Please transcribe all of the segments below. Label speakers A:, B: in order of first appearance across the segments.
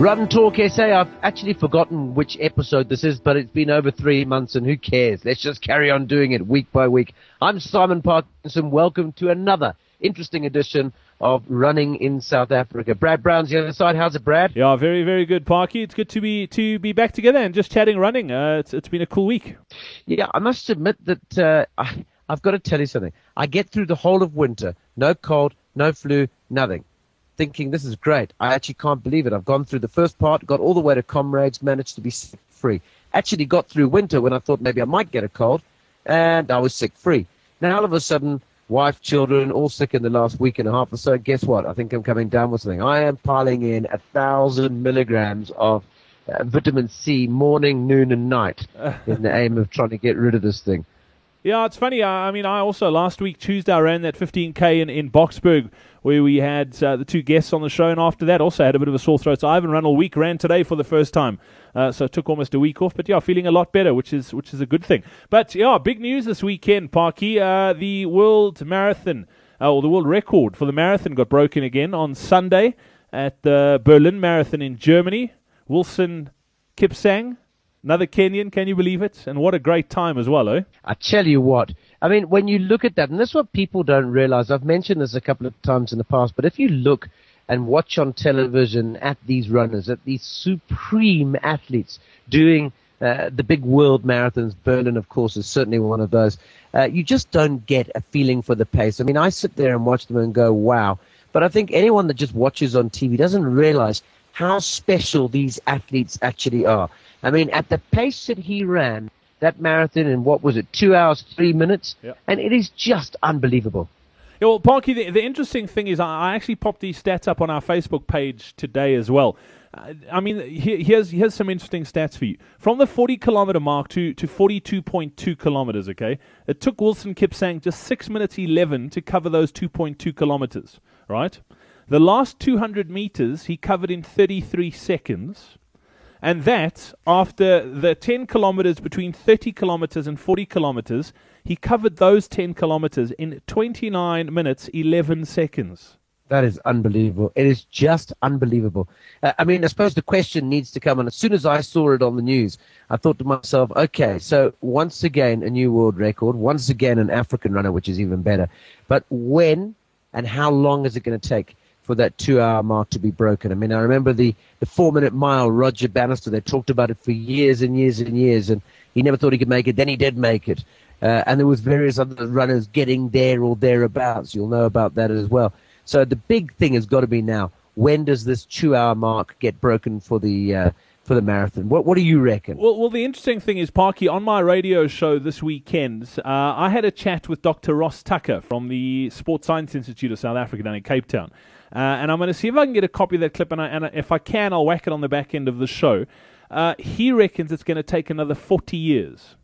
A: Run Talk SA. I've actually forgotten which episode this is, but it's been over three months and who cares? Let's just carry on doing it week by week. I'm Simon Parkinson. Welcome to another interesting edition of Running in South Africa. Brad Brown's the other side. How's it, Brad?
B: Yeah, very, very good, Parky. It's good to be to be back together and just chatting running. Uh, it's, it's been a cool week.
A: Yeah, I must admit that uh, I, I've got to tell you something. I get through the whole of winter, no cold, no flu, nothing thinking this is great. I actually can't believe it. I've gone through the first part, got all the way to comrades, managed to be sick free. Actually got through winter when I thought maybe I might get a cold, and I was sick free. Now all of a sudden, wife, children, all sick in the last week and a half or so. Guess what? I think I'm coming down with something. I am piling in a thousand milligrams of uh, vitamin C morning, noon, and night in the aim of trying to get rid of this thing.
B: Yeah, it's funny. I mean, I also last week Tuesday I ran that 15k in, in Boksburg where we had uh, the two guests on the show, and after that also had a bit of a sore throat. So I haven't run all week. Ran today for the first time, uh, so took almost a week off. But yeah, feeling a lot better, which is which is a good thing. But yeah, big news this weekend, Parky. Uh, the world marathon, uh, or the world record for the marathon, got broken again on Sunday at the Berlin Marathon in Germany. Wilson Kipsang Another Kenyan, can you believe it? And what a great time as well, eh?
A: I tell you what, I mean, when you look at that, and this is what people don't realize, I've mentioned this a couple of times in the past, but if you look and watch on television at these runners, at these supreme athletes doing uh, the big world marathons, Berlin, of course, is certainly one of those, uh, you just don't get a feeling for the pace. I mean, I sit there and watch them and go, wow. But I think anyone that just watches on TV doesn't realize how special these athletes actually are. I mean, at the pace that he ran that marathon in what was it, two hours, three minutes,
B: yep.
A: and it is just unbelievable.
B: Yeah, well, Parky, the, the interesting thing is I actually popped these stats up on our Facebook page today as well. I mean, here's here's some interesting stats for you. From the 40 kilometer mark to, to 42.2 kilometers, okay, it took Wilson Kipsang just 6 minutes 11 to cover those 2.2 kilometers, right? The last 200 meters he covered in 33 seconds. And that, after the 10 kilometers between 30 kilometers and 40 kilometers, he covered those 10 kilometers in 29 minutes, 11 seconds.
A: That is unbelievable. It is just unbelievable. Uh, I mean, I suppose the question needs to come, and as soon as I saw it on the news, I thought to myself, okay, so once again, a new world record, once again, an African runner, which is even better. But when and how long is it going to take? For that two hour mark to be broken. I mean, I remember the, the four minute mile, Roger Bannister, they talked about it for years and years and years, and he never thought he could make it. Then he did make it. Uh, and there was various other runners getting there or thereabouts. You'll know about that as well. So the big thing has got to be now, when does this two hour mark get broken for the, uh, for the marathon. What what do you reckon?
B: Well, well, the interesting thing is, Parky, on my radio show this weekend, uh, I had a chat with Dr. Ross Tucker from the Sports Science Institute of South Africa down in Cape Town. Uh, and I'm going to see if I can get a copy of that clip, and, I, and if I can, I'll whack it on the back end of the show. Uh, he reckons it's going to take another 40 years.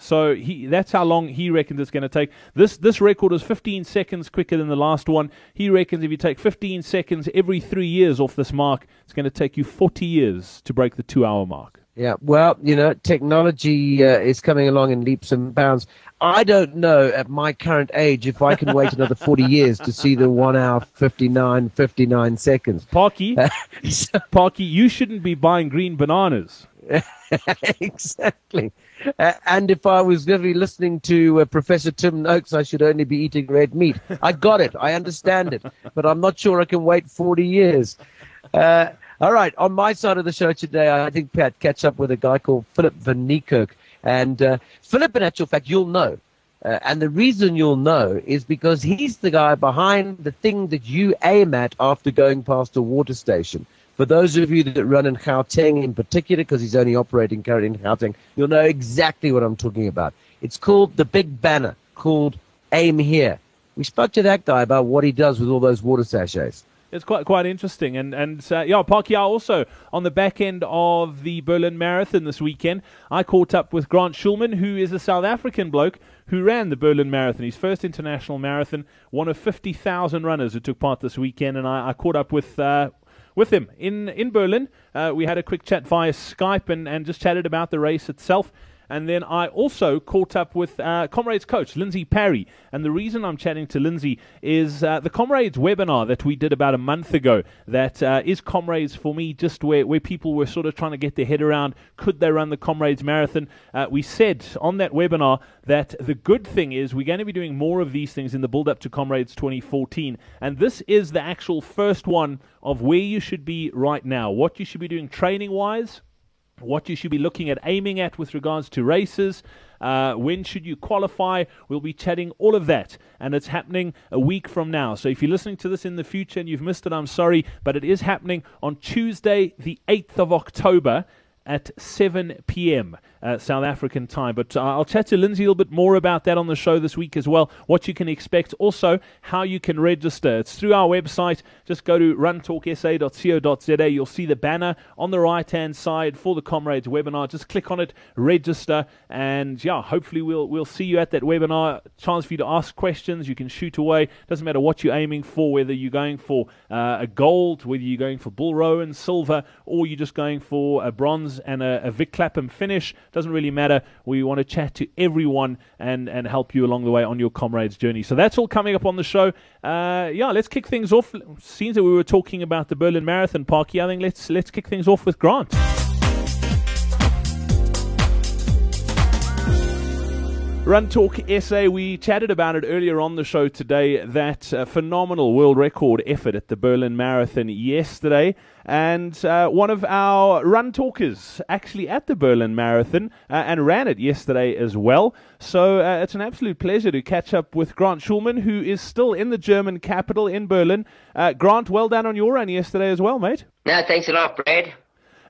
B: So he, that's how long he reckons it's going to take. This this record is 15 seconds quicker than the last one. He reckons if you take 15 seconds every three years off this mark, it's going to take you 40 years to break the two-hour mark.
A: Yeah, well, you know, technology uh, is coming along in leaps and bounds. I don't know at my current age if I can wait another 40 years to see the 1 hour 59, 59 seconds.
B: Parky, so, Parky, you shouldn't be buying green bananas.
A: exactly. Uh, and if I was really listening to uh, Professor Tim Noakes, I should only be eating red meat. I got it. I understand it. But I'm not sure I can wait 40 years. Uh, all right, on my side of the show today, I think Pat catch up with a guy called Philip Van Niekerk. And uh, Philip, in actual fact, you'll know. Uh, and the reason you'll know is because he's the guy behind the thing that you aim at after going past a water station. For those of you that run in Gauteng in particular, because he's only operating currently in Gauteng, you'll know exactly what I'm talking about. It's called the big banner called Aim Here. We spoke to that guy about what he does with all those water sachets.
B: It's quite quite interesting, and and uh, yeah, Parkia also on the back end of the Berlin Marathon this weekend. I caught up with Grant Schulman, who is a South African bloke who ran the Berlin Marathon, his first international marathon, one of fifty thousand runners who took part this weekend, and I, I caught up with. Uh, with him in in Berlin, uh, we had a quick chat via Skype and, and just chatted about the race itself. And then I also caught up with uh, Comrades coach, Lindsay Parry. And the reason I'm chatting to Lindsay is uh, the Comrades webinar that we did about a month ago that uh, is Comrades for me, just where, where people were sort of trying to get their head around could they run the Comrades Marathon. Uh, we said on that webinar that the good thing is we're going to be doing more of these things in the build up to Comrades 2014. And this is the actual first one of where you should be right now, what you should be doing training wise what you should be looking at aiming at with regards to races. Uh, when should you qualify? We'll be chatting all of that, and it's happening a week from now. So if you're listening to this in the future and you've missed it, I'm sorry, but it is happening on Tuesday, the 8th of October at 7 p.m. Uh, South African time. But uh, I'll chat to Lindsay a little bit more about that on the show this week as well, what you can expect, also how you can register. It's through our website. Just go to runtalksa.co.za. You'll see the banner on the right hand side for the Comrades webinar. Just click on it, register, and yeah, hopefully we'll, we'll see you at that webinar. Chance for you to ask questions. You can shoot away. Doesn't matter what you're aiming for, whether you're going for uh, a gold, whether you're going for Bill Rowan and silver, or you're just going for a bronze and a, a Vic Clapham finish. Doesn't really matter. We want to chat to everyone and, and help you along the way on your comrades journey. So that's all coming up on the show. Uh, yeah, let's kick things off. Seems that we were talking about the Berlin Marathon, Parky. I think let's let's kick things off with Grant. Run Talk SA, we chatted about it earlier on the show today. That uh, phenomenal world record effort at the Berlin Marathon yesterday. And uh, one of our run talkers actually at the Berlin Marathon uh, and ran it yesterday as well. So uh, it's an absolute pleasure to catch up with Grant Schulman, who is still in the German capital in Berlin. Uh, Grant, well done on your run yesterday as well, mate.
C: No, thanks a lot, Brad.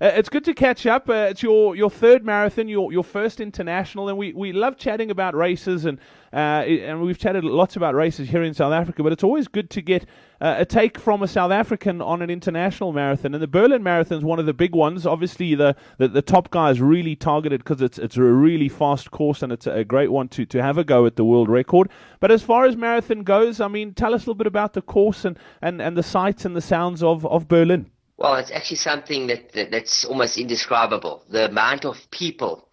B: Uh, it's good to catch up. Uh, it's your, your third marathon, your your first international, and we, we love chatting about races, and uh, and we've chatted lots about races here in South Africa. But it's always good to get uh, a take from a South African on an international marathon. And the Berlin Marathon is one of the big ones. Obviously, the the, the top guys really targeted because it's it's a really fast course and it's a great one to to have a go at the world record. But as far as marathon goes, I mean, tell us a little bit about the course and and, and the sights and the sounds of of Berlin.
C: Well, it's actually something that, that that's almost indescribable. The amount of people,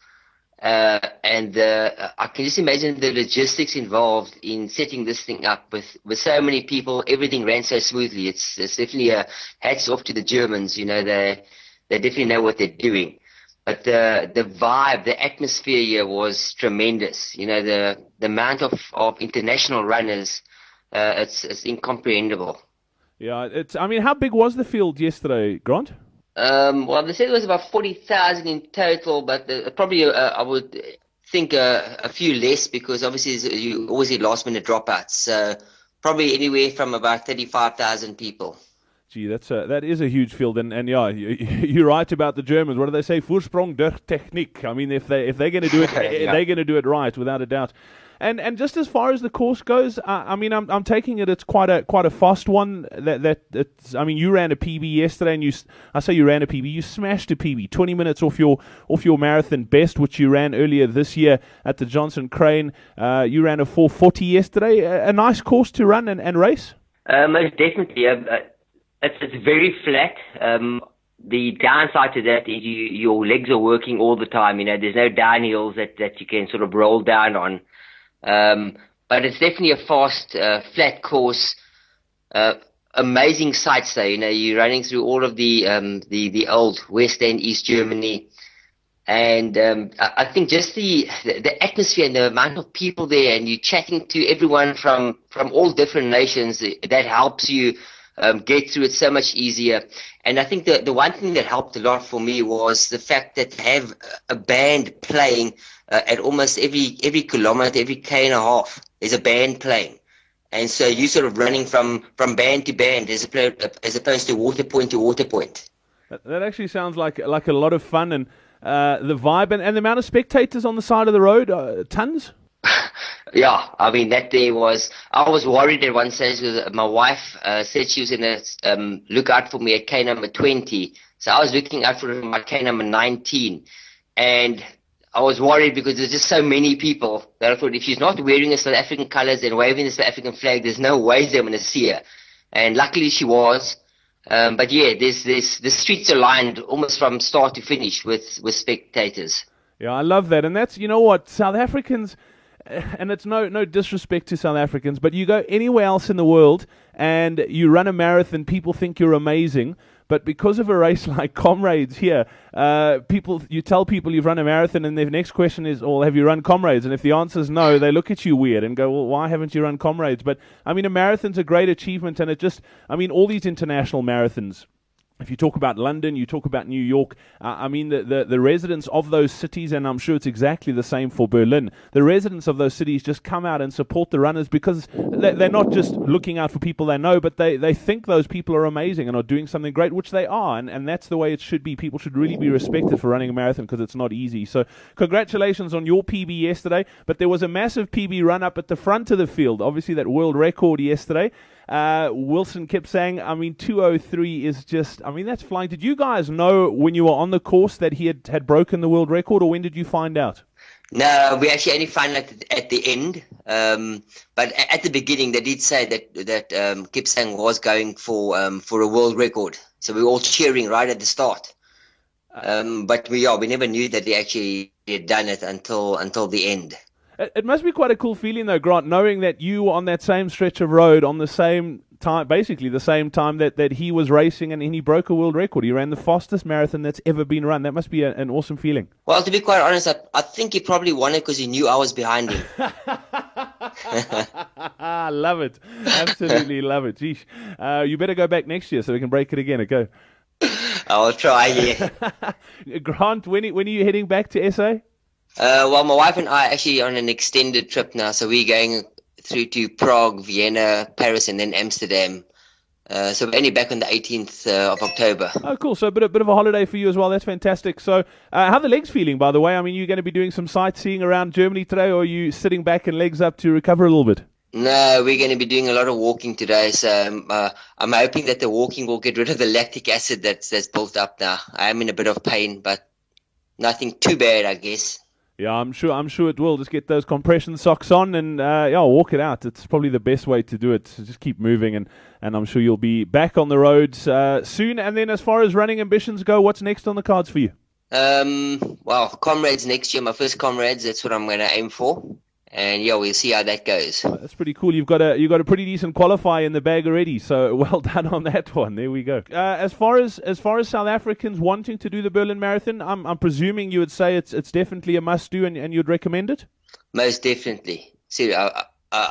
C: uh, and uh, I can just imagine the logistics involved in setting this thing up with, with so many people. Everything ran so smoothly. It's, it's definitely a hats off to the Germans. You know, they they definitely know what they're doing. But the the vibe, the atmosphere here was tremendous. You know, the the amount of, of international runners, uh, it's it's incomprehensible.
B: Yeah, it's. I mean, how big was the field yesterday, Grant?
C: Um, well, they said it was about forty thousand in total, but the, probably uh, I would think uh, a few less because obviously you always get last minute dropouts. So probably anywhere from about thirty five thousand people.
B: Gee, that's a, that is a huge field, and, and yeah, you, are right about the Germans. What do they say? Vorsprung durch Technik. I mean, if they if they're going to do it, yeah. they're going to do it right, without a doubt. And and just as far as the course goes, uh, I mean, I'm I'm taking it. It's quite a quite a fast one. That that it's, I mean, you ran a PB yesterday, and you I say you ran a PB. You smashed a PB, 20 minutes off your off your marathon best, which you ran earlier this year at the Johnson Crane. Uh, you ran a 440 yesterday. A, a, nice course to run and, and race.
C: Uh, most definitely. Uh, uh, it's it's very flat. Um, the downside to that is you, your legs are working all the time. You know, there's no downhills that, that you can sort of roll down on. Um, but it's definitely a fast, uh, flat course. Uh, amazing sights there. You know, you're running through all of the um, the the old West and East Germany, and um, I, I think just the, the atmosphere and the amount of people there, and you chatting to everyone from from all different nations. That helps you um, get through it so much easier. And I think the the one thing that helped a lot for me was the fact that have a band playing uh, at almost every every kilometer, every k and a half, there's a band playing. And so you sort of running from, from band to band as, as opposed to water point to water point.
B: That actually sounds like like a lot of fun and uh, the vibe and, and the amount of spectators on the side of the road, uh, tons.
C: yeah, I mean that day was. I was worried at one stage because my wife uh, said she was to um, look out for me at K number twenty, so I was looking out for my K number nineteen, and I was worried because there's just so many people that I thought if she's not wearing the South African colors and waving the South African flag, there's no way they're going to see her. And luckily she was. Um, but yeah, there's, there's, the streets are lined almost from start to finish with, with spectators.
B: Yeah, I love that. And that's, you know what, South Africans, and it's no, no disrespect to South Africans, but you go anywhere else in the world and you run a marathon, people think you're amazing. But because of a race like Comrades here, uh, people you tell people you've run a marathon, and the next question is, "Well, have you run Comrades?" And if the answer is no, they look at you weird and go, "Well, why haven't you run Comrades?" But I mean, a marathon's a great achievement, and it just, I mean, all these international marathons if you talk about London, you talk about New York, uh, I mean, the, the, the, residents of those cities, and I'm sure it's exactly the same for Berlin, the residents of those cities just come out and support the runners because they're not just looking out for people they know, but they, they think those people are amazing and are doing something great, which they are. And, and that's the way it should be. People should really be respected for running a marathon because it's not easy. So, congratulations on your PB yesterday. But there was a massive PB run up at the front of the field, obviously, that world record yesterday. Uh, Wilson Kipsang, I mean, 203 is just, I mean, that's flying. Did you guys know when you were on the course that he had, had broken the world record, or when did you find out?
C: No, we actually only found out at the end. Um, but at the beginning, they did say that that um, Kipsang was going for um, for a world record. So we were all cheering right at the start. Um, but we yeah, we never knew that he actually had done it until until the end.
B: It must be quite a cool feeling, though, Grant, knowing that you were on that same stretch of road on the same time, basically the same time that, that he was racing and, he broke a world record. He ran the fastest marathon that's ever been run. That must be a, an awesome feeling.
C: Well, to be quite honest, I, I think he probably won it because he knew I was behind him.
B: I love it. Absolutely love it. Geesh. Uh, you better go back next year so we can break it again. Go.
C: I'll try, yeah.
B: Grant, when, when are you heading back to SA?
C: Uh, well, my wife and I are actually on an extended trip now, so we're going through to Prague, Vienna, Paris, and then Amsterdam. Uh, so we're only back on the 18th uh, of October.
B: Oh, cool. So a bit, a bit of a holiday for you as well. That's fantastic. So uh, how are the legs feeling, by the way? I mean, you're going to be doing some sightseeing around Germany today, or are you sitting back and legs up to recover a little bit?
C: No, we're going to be doing a lot of walking today. So uh, I'm hoping that the walking will get rid of the lactic acid that's, that's built up now. I am in a bit of pain, but nothing too bad, I guess.
B: Yeah, I'm sure. I'm sure it will. Just get those compression socks on and uh, yeah, walk it out. It's probably the best way to do it. So just keep moving, and, and I'm sure you'll be back on the roads uh, soon. And then, as far as running ambitions go, what's next on the cards for you?
C: Um, well, comrades next year. My first comrades. That's what I'm going to aim for and yeah, we'll see how that goes.
B: That's pretty cool. You've got a you've got a pretty decent qualifier in the bag already. So well done on that one. There we go. Uh, as far as as far as South Africans wanting to do the Berlin Marathon, I'm I'm presuming you would say it's it's definitely a must do, and, and you'd recommend it.
C: Most definitely. See, I, I,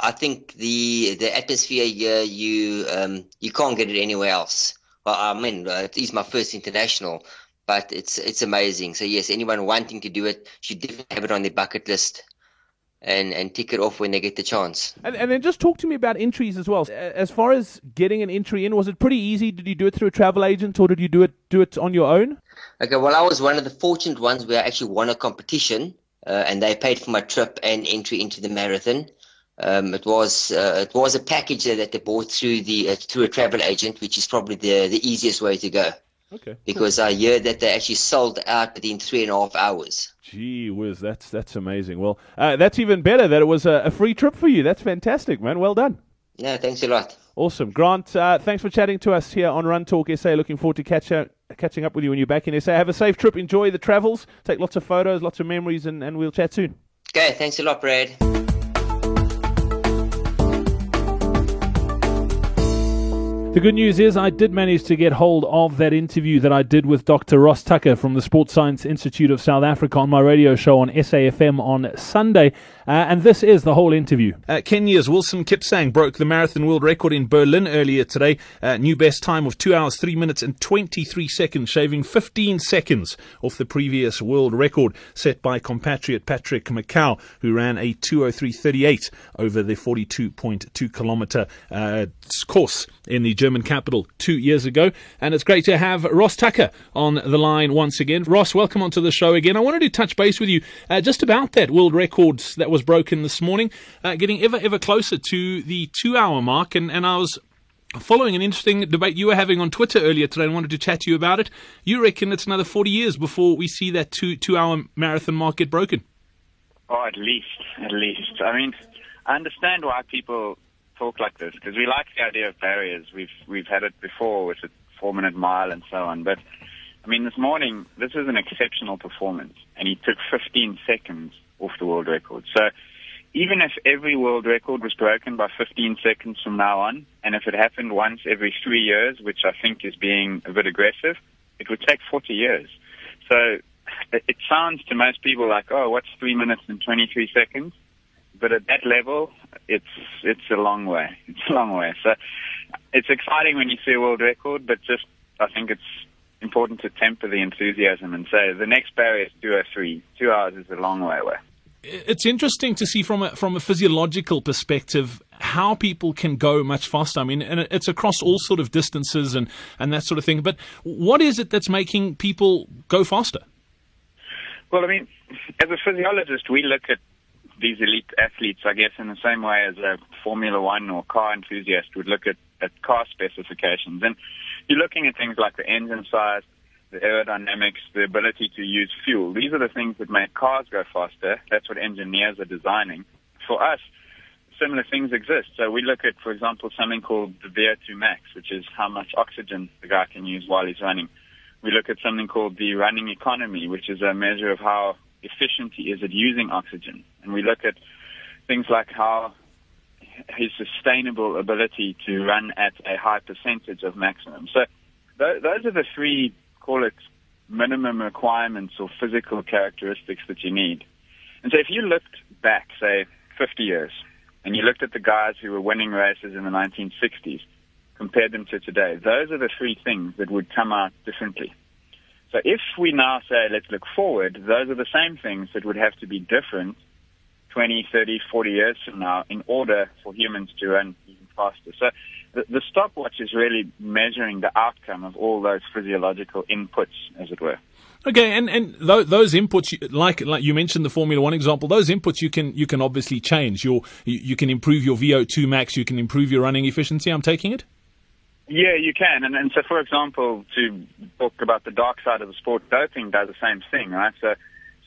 C: I think the the atmosphere here you um you can't get it anywhere else. Well, I mean, uh, it is my first international, but it's it's amazing. So yes, anyone wanting to do it should definitely have it on their bucket list and, and tick it off when they get the chance.
B: And, and then just talk to me about entries as well. As far as getting an entry in, was it pretty easy? Did you do it through a travel agent or did you do it do it on your own?
C: Okay, well, I was one of the fortunate ones where I actually won a competition, uh, and they paid for my trip and entry into the marathon. Um, it was uh, it was a package that they bought through the uh, through a travel agent, which is probably the the easiest way to go.
B: Okay.
C: Because. I heard that they actually sold out within three and a half hours.
B: Gee whiz, that's that's amazing. Well, uh, that's even better that it was a, a, free trip for you. That's fantastic, man. Well done.
C: Yeah, thanks a lot.
B: Awesome, Grant. Uh, thanks for chatting to us here on Run Talk SA. Looking forward to catch up, catching up with you when you're back in SA. Have a safe trip. Enjoy the travels. Take lots of photos, lots of memories, and, and we'll chat soon.
C: Okay, thanks a lot, Brad.
B: The good news is, I did manage to get hold of that interview that I did with Dr. Ross Tucker from the Sports Science Institute of South Africa on my radio show on SAFM on Sunday. Uh, and this is the whole interview. Uh, Kenya's Wilson Kipsang broke the marathon world record in Berlin earlier today. Uh, new best time of 2 hours, 3 minutes, and 23 seconds, shaving 15 seconds off the previous world record set by compatriot Patrick Makau, who ran a 203.38 over the 42.2 kilometer uh, course in the German capital two years ago. And it's great to have Ross Tucker on the line once again. Ross, welcome onto the show again. I wanted to touch base with you uh, just about that world record that was broken this morning, uh, getting ever, ever closer to the two hour mark. And, and I was following an interesting debate you were having on Twitter earlier today and wanted to chat to you about it. You reckon it's another 40 years before we see that two, two hour marathon mark get broken?
D: Oh, at least, at least. I mean, I understand why people talk like this because we like the idea of barriers. We've we've had it before with the four minute mile and so on. But I mean, this morning, this is an exceptional performance, and he took 15 seconds off the world record. So even if every world record was broken by 15 seconds from now on, and if it happened once every three years, which I think is being a bit aggressive, it would take 40 years. So it sounds to most people like, oh, what's three minutes and 23 seconds? But at that level, it's it's a long way. It's a long way. So it's exciting when you see a world record, but just I think it's important to temper the enthusiasm and say the next barrier is two 203. Two hours is a long way away.
B: It's interesting to see from a, from a physiological perspective how people can go much faster. I mean, and it's across all sort of distances and, and that sort of thing. But what is it that's making people go faster?
D: Well, I mean, as a physiologist, we look at these elite athletes, I guess, in the same way as a Formula One or car enthusiast would look at, at car specifications. And you're looking at things like the engine size, the aerodynamics, the ability to use fuel. These are the things that make cars go faster. That's what engineers are designing. For us, similar things exist. So we look at, for example, something called the VO2 max, which is how much oxygen the guy can use while he's running. We look at something called the running economy, which is a measure of how efficient he is at using oxygen. And we look at things like how his sustainable ability to run at a high percentage of maximum. So th- those are the three, call it minimum requirements or physical characteristics that you need. And so if you looked back, say, 50 years, and you looked at the guys who were winning races in the 1960s, compared them to today, those are the three things that would come out differently. So if we now say, let's look forward, those are the same things that would have to be different 20, 30, 40 years from now in order for humans to run even faster. So the, the stopwatch is really measuring the outcome of all those physiological inputs, as it were.
B: Okay, and and th- those inputs, like like you mentioned the Formula One example, those inputs you can you can obviously change. Your you, you can improve your VO2 max, you can improve your running efficiency. I'm taking it.
D: Yeah, you can. And, and so, for example, to talk about the dark side of the sport, doping does the same thing, right? So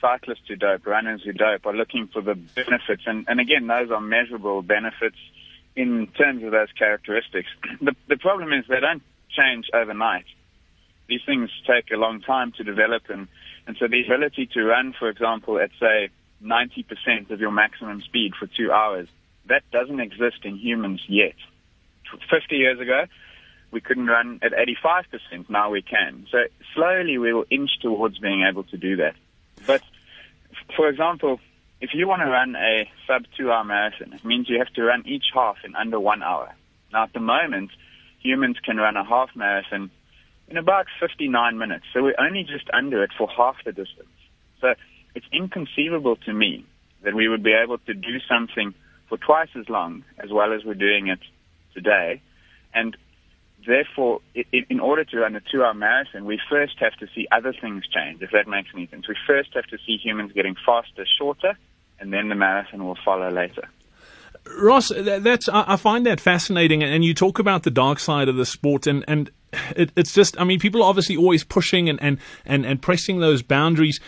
D: cyclists who dope, runners who dope are looking for the benefits. And, and again, those are measurable benefits in terms of those characteristics. The, the problem is they don't change overnight. These things take a long time to develop. And, and so the ability to run, for example, at say 90% of your maximum speed for two hours, that doesn't exist in humans yet. 50 years ago, we couldn't run at 85%. Now we can. So slowly we will inch towards being able to do that. But for example, if you want to run a sub two hour marathon, it means you have to run each half in under one hour. Now at the moment, humans can run a half marathon in about 59 minutes. So we're only just under it for half the distance. So it's inconceivable to me that we would be able to do something for twice as long as well as we're doing it today. And therefore, in order to run a two-hour marathon, we first have to see other things change, if that makes any sense. We first have to see humans getting faster, shorter, and then the marathon will follow later.
B: Ross, that's I find that fascinating, and you talk about the dark side of the sport, and and it, it's just, I mean, people are obviously always pushing and, and and and pressing those boundaries.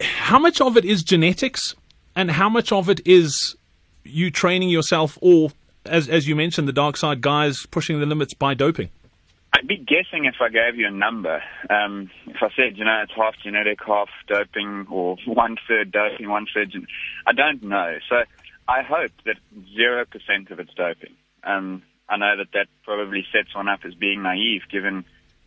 B: How much of it is genetics, and how much of it is you training yourself, or as as you mentioned, the dark side guys pushing the limits by doping?
D: I'd be guessing if I gave you a number. Um, if I said, you know, it's half genetic, half doping, or one third doping, one third. Gen- I don't know. So I hope that zero percent of it's doping. Um, I know that that probably sets one up as being naive, given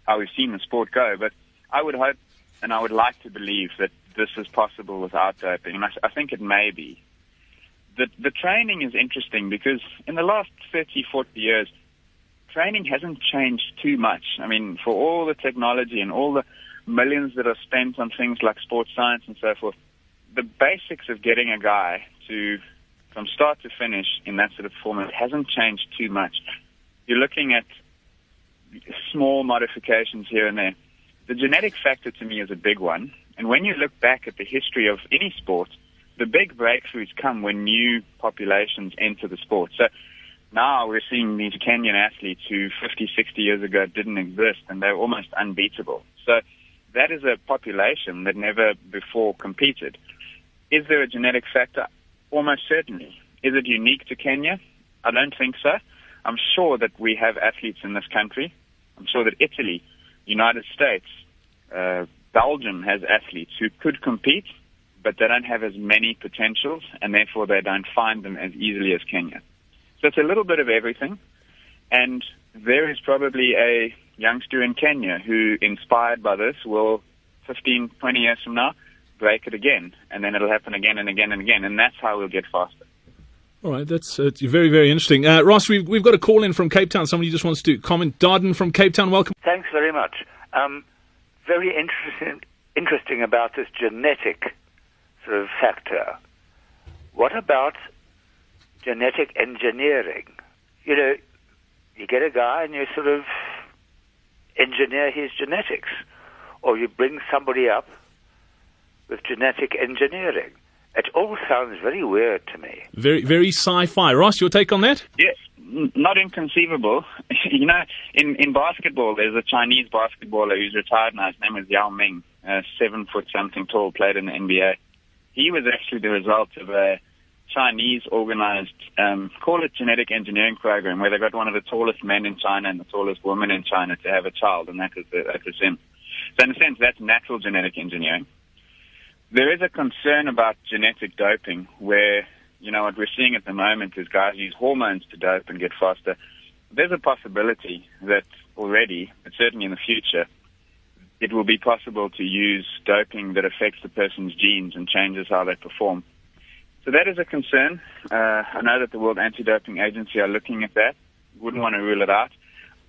D: how we've seen the sport go. But I would hope, and I would like to believe that this is possible without doping, and I, I think it may be the, the training is interesting because in the last 30, 40 years, training hasn't changed too much. I mean, for all the technology and all the millions that are spent on things like sports science and so forth, the basics of getting a guy to, from start to finish in that sort of format hasn't changed too much. You're looking at small modifications here and there. The genetic factor to me is a big one. And when you look back at the history of any sport, the big breakthroughs come when new populations enter the sport. So now we're seeing these Kenyan athletes who 50, 60 years ago didn't exist and they're almost unbeatable. So that is a population that never before competed. Is there a genetic factor? Almost certainly. Is it unique to Kenya? I don't think so. I'm sure that we have athletes in this country. I'm sure that Italy, United States, uh, Belgium has athletes who could compete, but they don't have as many potentials, and therefore they don't find them as easily as Kenya. So it's a little bit of everything. And there is probably a youngster in Kenya who, inspired by this, will 15, 20 years from now break it again, and then it'll happen again and again and again, and that's how we'll get faster.
B: All right, that's uh, very, very interesting. Uh, Ross, we've, we've got a call in from Cape Town. Somebody just wants to comment. Darden from Cape Town, welcome.
E: Thanks very much. Um, very interesting, interesting about this genetic sort of factor. What about genetic engineering? You know, you get a guy and you sort of engineer his genetics, or you bring somebody up with genetic engineering. It all sounds very weird to me.
B: Very, very sci-fi. Ross, your take on that?
D: Yes, not inconceivable. you know, in in basketball, there's a Chinese basketballer who's retired now. His name is Yao Ming, uh, seven foot something tall, played in the NBA. He was actually the result of a Chinese organized, um, call it genetic engineering program, where they got one of the tallest men in China and the tallest woman in China to have a child, and that was the, that was him. So in a sense, that's natural genetic engineering. There is a concern about genetic doping where, you know, what we're seeing at the moment is guys use hormones to dope and get faster. There's a possibility that already, but certainly in the future, it will be possible to use doping that affects the person's genes and changes how they perform. So that is a concern. Uh, I know that the World Anti-Doping Agency are looking at that. Wouldn't want to rule it out.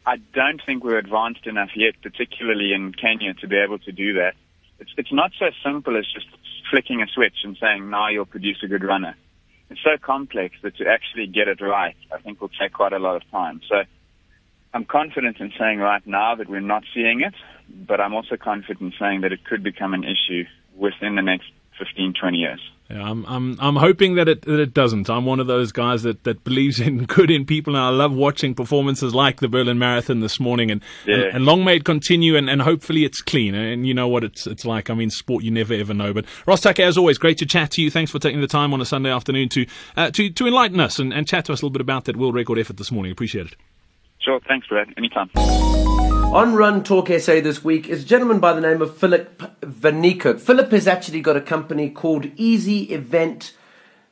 D: I don't think we're advanced enough yet, particularly in Kenya, to be able to do that. It's, it's not so simple as just flicking a switch and saying, now you'll produce a good runner. It's so complex that to actually get it right, I think will take quite a lot of time. So I'm confident in saying right now that we're not seeing it, but I'm also confident in saying that it could become an issue within the next 15, 20 years.
B: Yeah, I'm, I'm, I'm hoping that it, that it doesn't. I'm one of those guys that, that believes in good in people, and I love watching performances like the Berlin Marathon this morning. And,
D: yeah.
B: and, and, long may it continue, and, and hopefully it's clean. And you know what it's it's like. I mean, sport you never ever know. But Ross Tucker, as always, great to chat to you. Thanks for taking the time on a Sunday afternoon to uh, to to enlighten us and, and chat to us a little bit about that world record effort this morning. Appreciate it.
D: Sure, thanks, Brad. Anytime.
A: On Run Talk SA this week is a gentleman by the name of Philip Van Niekerk. Philip has actually got a company called Easy Event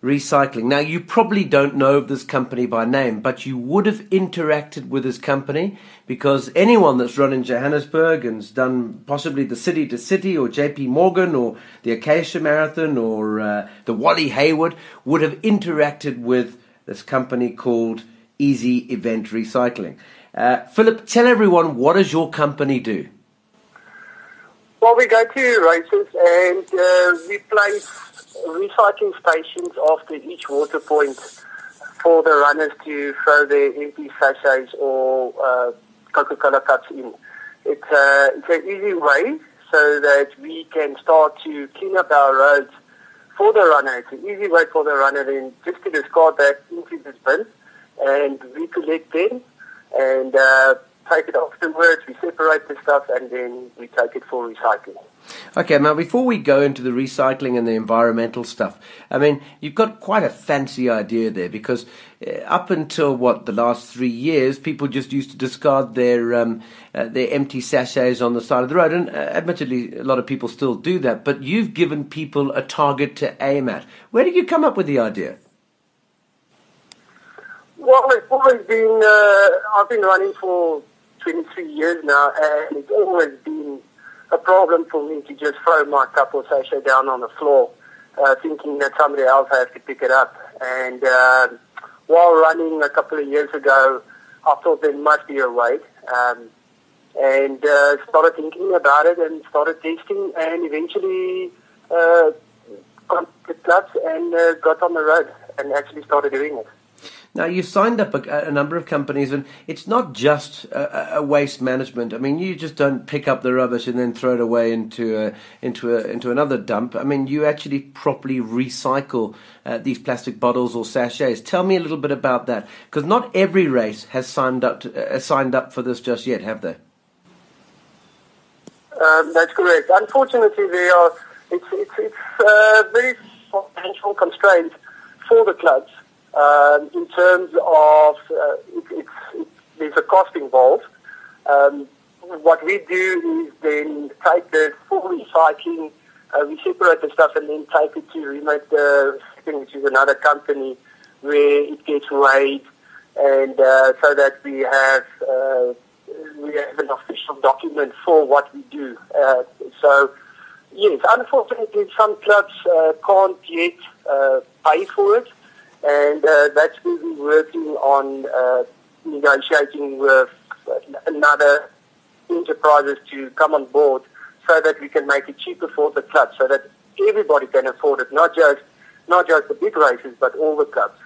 A: Recycling. Now, you probably don't know of this company by name, but you would have interacted with this company because anyone that's run in Johannesburg and's done possibly the City to City or JP Morgan or the Acacia Marathon or uh, the Wally Hayward would have interacted with this company called Easy Event Recycling. Uh, Philip, tell everyone what does your company do?
F: Well, we go to races and uh, we place recycling stations after each water point for the runners to throw their empty sachets or uh, Coca-Cola cups in. It's, uh, it's an easy way so that we can start to clean up our roads for the runner. It's an easy way for the runner then just to discard that into this bin and we collect them and uh, take it off afterwards. We separate the stuff and then we take it for recycling.
A: Okay, now before we go into the recycling and the environmental stuff, I mean, you've got quite a fancy idea there because uh, up until what the last three years, people just used to discard their um, uh, their empty sachets on the side of the road, and uh, admittedly, a lot of people still do that. But you've given people a target to aim at. Where did you come up with the idea?
F: Well, it's always been, uh, I've been running for 23 years now, and it's always been a problem for me to just throw my cup or sachet down on the floor, uh, thinking that somebody else has to pick it up. And uh, while running a couple of years ago, I thought there must be a way. Um, and uh, started thinking about it and started testing and eventually uh, got the clubs and uh, got on the road and actually started doing it.
A: Now, you've signed up a, a, number of companies, and it's not just a, a, waste management. I mean, you just don't pick up the rubbish and then throw it away into a, into a, into another dump. I mean, you actually properly recycle uh, these plastic bottles or sachets. Tell me a little bit about that, because not every race has signed up to, uh, signed up for this just yet, have they?
F: Um, that's correct. Unfortunately, they are. It's it's it's uh, very financial constraints for the clubs um, in terms of uh, it, it's, it, there's a cost involved. Um, what we do is then take the full recycling, uh, we separate the stuff and then take it to Remade the which is another company where it gets weighed and uh, so that we have uh, we have an official document for what we do. Uh, so yes, unfortunately, some clubs uh, can't yet uh, pay for it, and uh, that's where we're working on uh, negotiating with another enterprises to come on board so that we can make it cheaper for the clubs, so that everybody can afford it, not just not just the big races, but all the clubs.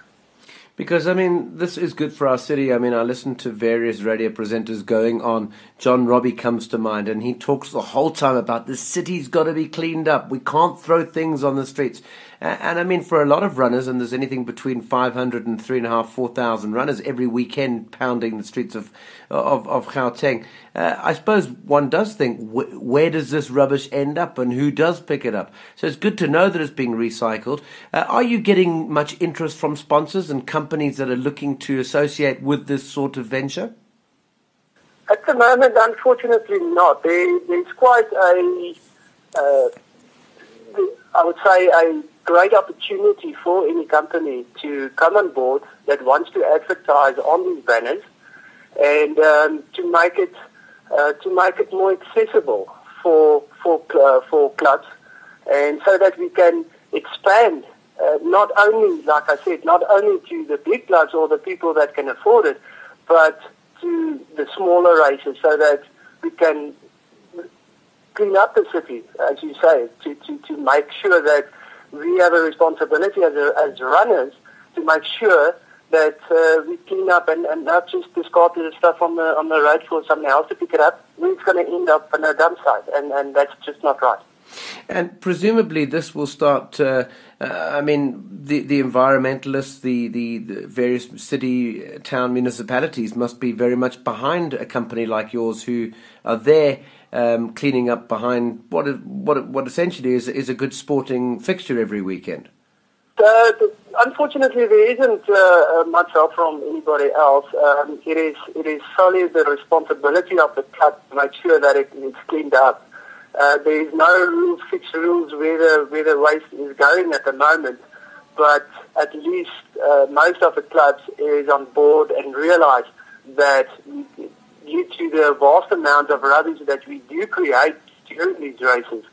G: Because, I mean, this is good for our city. I mean, I listen to various radio presenters going on. John Robbie comes to mind, and he talks the whole time about the city's got to be cleaned up. We can't throw things on the streets. And, I mean, for a lot of runners, and there's anything between 500 and 3,500, 4,000 runners every weekend pounding the streets of, of, of Gauteng, uh, I suppose one does think, wh- where does this rubbish end up and who does pick it up? So it's good to know that it's being recycled. Uh, are you getting much interest from sponsors and companies that are looking to associate with this sort of venture?
F: At the moment, unfortunately not. There, there's quite a, uh, I would say, a great opportunity for any company to come on board that wants to advertise on these banners and um, to make it uh, to make it more accessible for for uh, for clubs, and so that we can expand uh, not only, like I said, not only to the big clubs or the people that can afford it, but to the smaller races, so that we can clean up the city, as you say, to, to, to make sure that we have a responsibility as, a, as runners to make sure that uh, we clean up and, and not just discard the stuff on the on the road for someone else to pick it up. It's going to end up on a dump site, and, and that's just not right.
G: And presumably, this will start. Uh, I mean, the the environmentalists, the, the, the, various city, uh, town, municipalities must be very much behind a company like yours, who are there um, cleaning up behind what what what essentially is is a good sporting fixture every weekend.
F: Uh, unfortunately, there isn't uh, much help from anybody else. Um, it is it is solely the responsibility of the club to make sure that it, it is cleaned up. Uh, there is no fixed rules where the, where the waste is going at the moment, but at least uh, most of the clubs is on board and realize that due to the vast amount of rubbish that we do create during these races,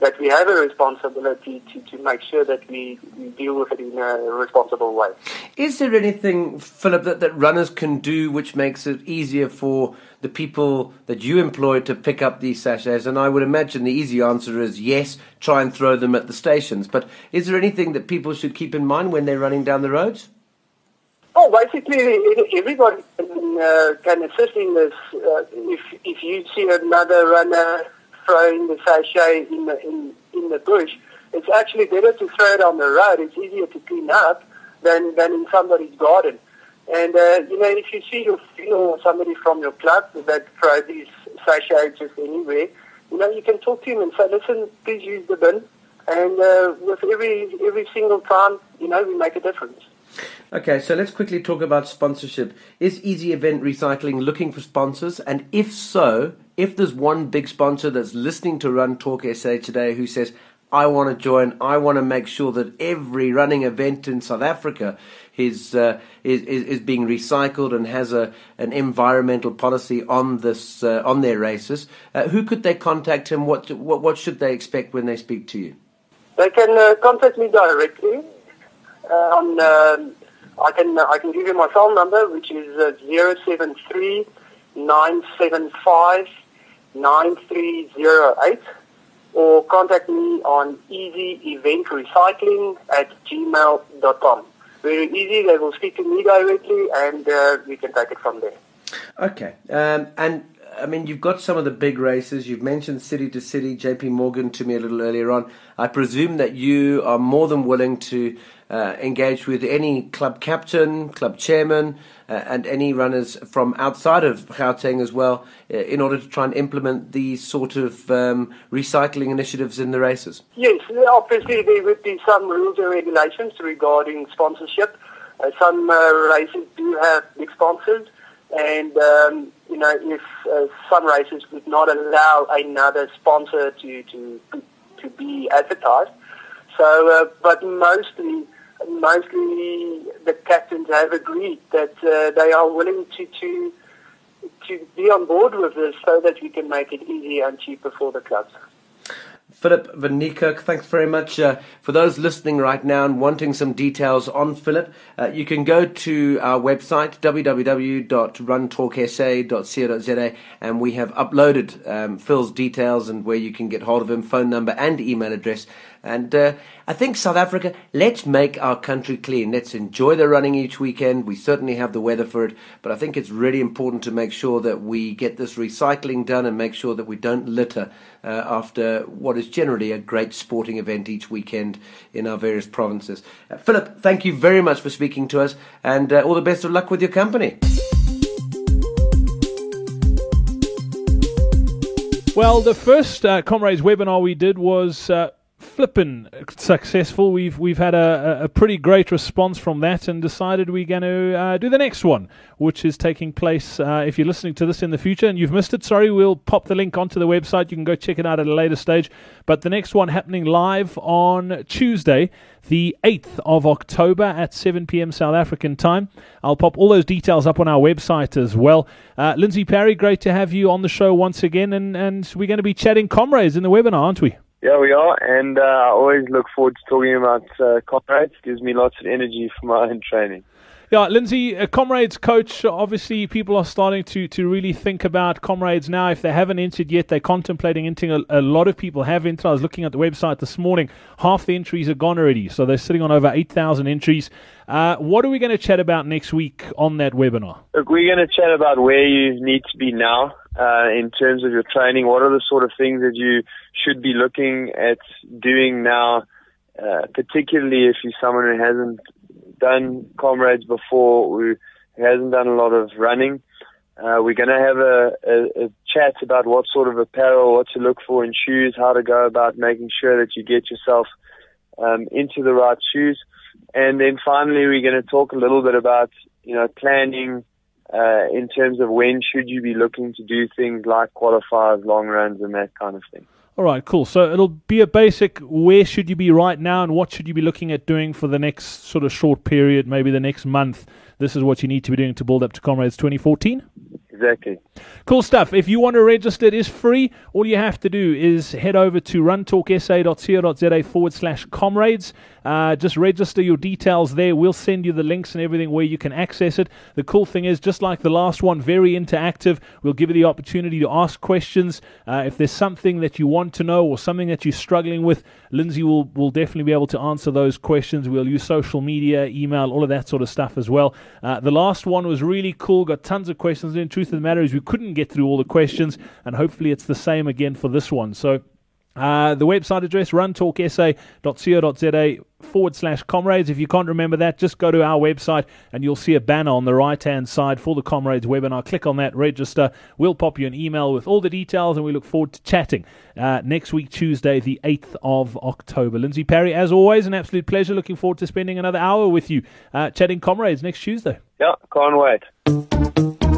F: that we have a responsibility to, to make sure that we, we deal with it in a responsible way.
G: Is there anything, Philip, that, that runners can do which makes it easier for the people that you employ to pick up these sachets? And I would imagine the easy answer is yes, try and throw them at the stations. But is there anything that people should keep in mind when they're running down the roads?
F: Basically, everybody can, uh, can assist in this. Uh, if if you see another runner throwing the sachet in the, in, in the bush. It's actually better to throw it on the road. It's easier to clean up than, than in somebody's garden. And, uh, you know, if you see your friend or somebody from your club that throw these sachets just anywhere, you know, you can talk to him and say, listen, please use the bin. And uh, with every every single time, you know, we make a difference.
G: Okay, so let's quickly talk about sponsorship. Is Easy Event Recycling looking for sponsors? And if so, if there's one big sponsor that's listening to Run Talk SA today who says, I want to join, I want to make sure that every running event in South Africa is, uh, is, is, being recycled and has a, an environmental policy on, this, uh, on their races, uh, who could they contact and what, what, what should they expect when they speak to you?
F: They can uh, contact me directly on um, I can I can give you my phone number, which is uh, zero seven three nine seven five 9308 or contact me on easyeventrecycling at gmail.com. Very easy. They will speak to me directly and uh, we can take it from there.
G: Okay. Um, and I mean, you've got some of the big races. You've mentioned City to City, JP Morgan to me a little earlier on. I presume that you are more than willing to uh, engage with any club captain, club chairman, uh, and any runners from outside of Gauteng as well uh, in order to try and implement these sort of um, recycling initiatives in the races?
F: Yes, obviously there would be some rules and regulations regarding sponsorship. Uh, some uh, races do have big sponsors, and um, you know, if some races would not allow another sponsor to to to be advertised. So, uh, but mostly, mostly the captains have agreed that uh, they are willing to to to be on board with this so that we can make it easier and cheaper for the clubs.
A: Philip Van Niekerk, thanks very much. Uh, for those listening right now and wanting some details on Philip, uh, you can go to our website, www.runtalksa.co.za, and we have uploaded um, Phil's details and where you can get hold of him, phone number and email address. And uh, I think South Africa, let's make our country clean. Let's enjoy the running each weekend. We certainly have the weather for it, but I think it's really important to make sure that we get this recycling done and make sure that we don't litter uh, after what is generally a great sporting event each weekend in our various provinces. Uh, Philip, thank you very much for speaking to us, and uh, all the best of luck with your company.
B: Well, the first uh, Comrades webinar we did was uh, flippin' successful. We've we've had a, a pretty great response from that, and decided we're going to uh, do the next one, which is taking place. Uh, if you're listening to this in the future and you've missed it, sorry, we'll pop the link onto the website. You can go check it out at a later stage. But the next one happening live on Tuesday, the 8th of October at 7 p.m. South African time. I'll pop all those details up on our website as well. Uh, Lindsay Parry, great to have you on the show once again, and and we're going to be chatting comrades in the webinar, aren't we?
H: Yeah, we are, and uh, I always look forward to talking about uh, comrades. Gives me lots of energy for my own training.
B: Yeah, Lindsay, a comrades coach. Obviously, people are starting to, to really think about comrades now. If they haven't entered yet, they're contemplating entering. A, a, lot of people have entered. I was looking at the website this morning. Half the entries are gone already, so they're sitting on over eight thousand entries. Uh, what are we going to chat about next week on that webinar?
H: Look, we're going to chat about where you need to be now uh, in terms of your training. What are the sort of things that you should be looking at doing now, uh, particularly if you're someone who hasn't done comrades before, who hasn't done a lot of running. Uh, we're going to have a, a, a, chat about what sort of apparel, what to look for in shoes, how to go about making sure that you get yourself um, into the right shoes. And then finally, we're going to talk a little bit about, you know, planning uh, in terms of when should you be looking to do things like qualifiers, long runs, and that kind of thing.
B: All right, cool. So it'll be a basic where should you be right now and what should you be looking at doing for the next sort of short period, maybe the next month. This is what you need to be doing to build up to Comrades 2014.
H: Exactly.
B: Cool stuff. If you want to register, it is free. All you have to do is head over to runtalksa.co.za forward slash comrades. Uh, just register your details there. We'll send you the links and everything where you can access it. The cool thing is, just like the last one, very interactive. We'll give you the opportunity to ask questions. Uh, if there's something that you want to know or something that you're struggling with, Lindsay will, will definitely be able to answer those questions. We'll use social media, email, all of that sort of stuff as well. Uh, the last one was really cool, got tons of questions. The truth of the matter is, we couldn't get through all the questions, and hopefully it's the same again for this one. So, uh, the website address, runtalksa.co.za forward slash comrades. If you can't remember that, just go to our website and you'll see a banner on the right hand side for the comrades webinar. Click on that, register. We'll pop you an email with all the details and we look forward to chatting uh, next week, Tuesday, the 8th of October. Lindsay Parry, as always, an absolute pleasure. Looking forward to spending another hour with you uh, chatting comrades next Tuesday.
H: Yeah, can't wait.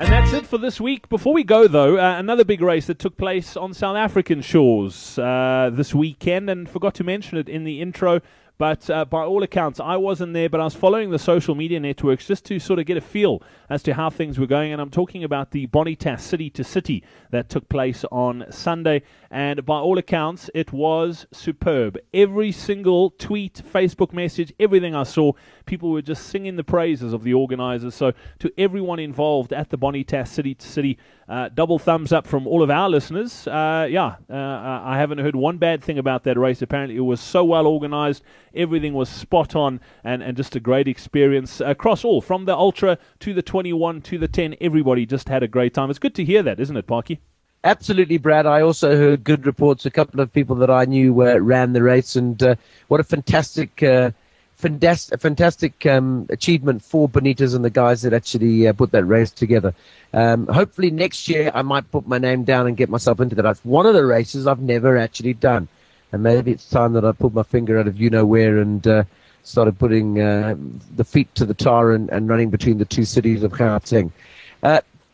B: And that's it for this week. Before we go, though, uh, another big race that took place on South African shores uh, this weekend, and forgot to mention it in the intro. But uh, by all accounts, I wasn't there, but I was following the social media networks just to sort of get a feel as to how things were going. And I'm talking about the Bonitas City to City that took place on Sunday. And by all accounts, it was superb. Every single tweet, Facebook message, everything I saw, people were just singing the praises of the organizers. So to everyone involved at the Bonitas City to City, uh, double thumbs up from all of our listeners. Uh, yeah, uh, I haven't heard one bad thing about that race. Apparently, it was so well organized. Everything was spot on and, and just a great experience across all, from the Ultra to the 21 to the 10. Everybody just had a great time. It's good to hear that, isn't it, Parky?
A: Absolutely, Brad. I also heard good reports. A couple of people that I knew uh, ran the race, and uh, what a fantastic, uh, fantastic, fantastic um, achievement for Bonitas and the guys that actually uh, put that race together. Um, hopefully, next year I might put my name down and get myself into that. One of the races I've never actually done, and maybe it's time that I put my finger out of you know where and uh, started putting uh, the feet to the tar and, and, running between the two cities of Gauteng.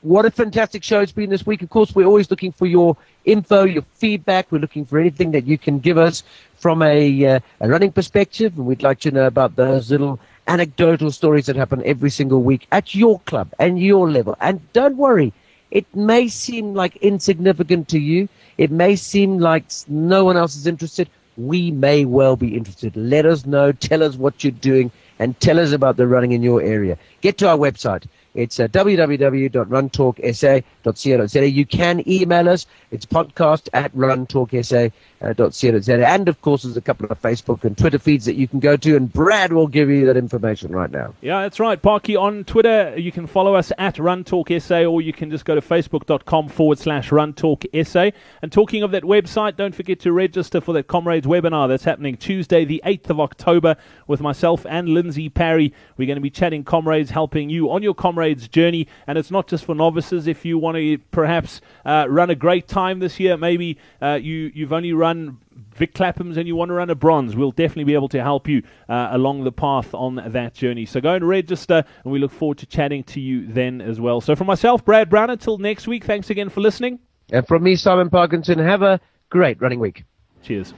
A: what a fantastic show it's been this week. Of course, we're always looking for your info, your feedback. We're looking for anything that you can give us from a, uh, a running perspective, and we'd like to know about those little anecdotal stories that happen every single week at your club and your level. And don't worry, it may seem like insignificant to you. It may seem like no one else is interested. We may well be interested. Let us know. Tell us what you're doing and tell us about the running in your area. Get to our website. It's uh, www.runtalksa.co.za. You can email us. It's podcast at runtalksa.co.za. And of course, there's a couple of Facebook and Twitter feeds that you can go to, and Brad will give you that information right now.
B: Yeah, that's right. Parky on Twitter. You can follow us at runtalksa, or you can just go to facebook.com forward slash runtalksa. And talking of that website, don't forget to register for that Comrades webinar that's happening Tuesday, the 8th of October, with myself and Lindsay Parry. We're going to be chatting Comrades, helping you on your Comrades Comrades journey. And it's not just for novices. If you want to perhaps uh, run a great time this year, maybe uh, you, you've only run Vic Clapham's and you want to run a bronze, we'll definitely be able to help you uh, along the path on that journey. So go and register, and we look forward to chatting to you then as well. So, for myself, Brad Brown, until next week, thanks again for listening.
A: And from me, Simon Parkinson, have a great running week.
B: Cheers.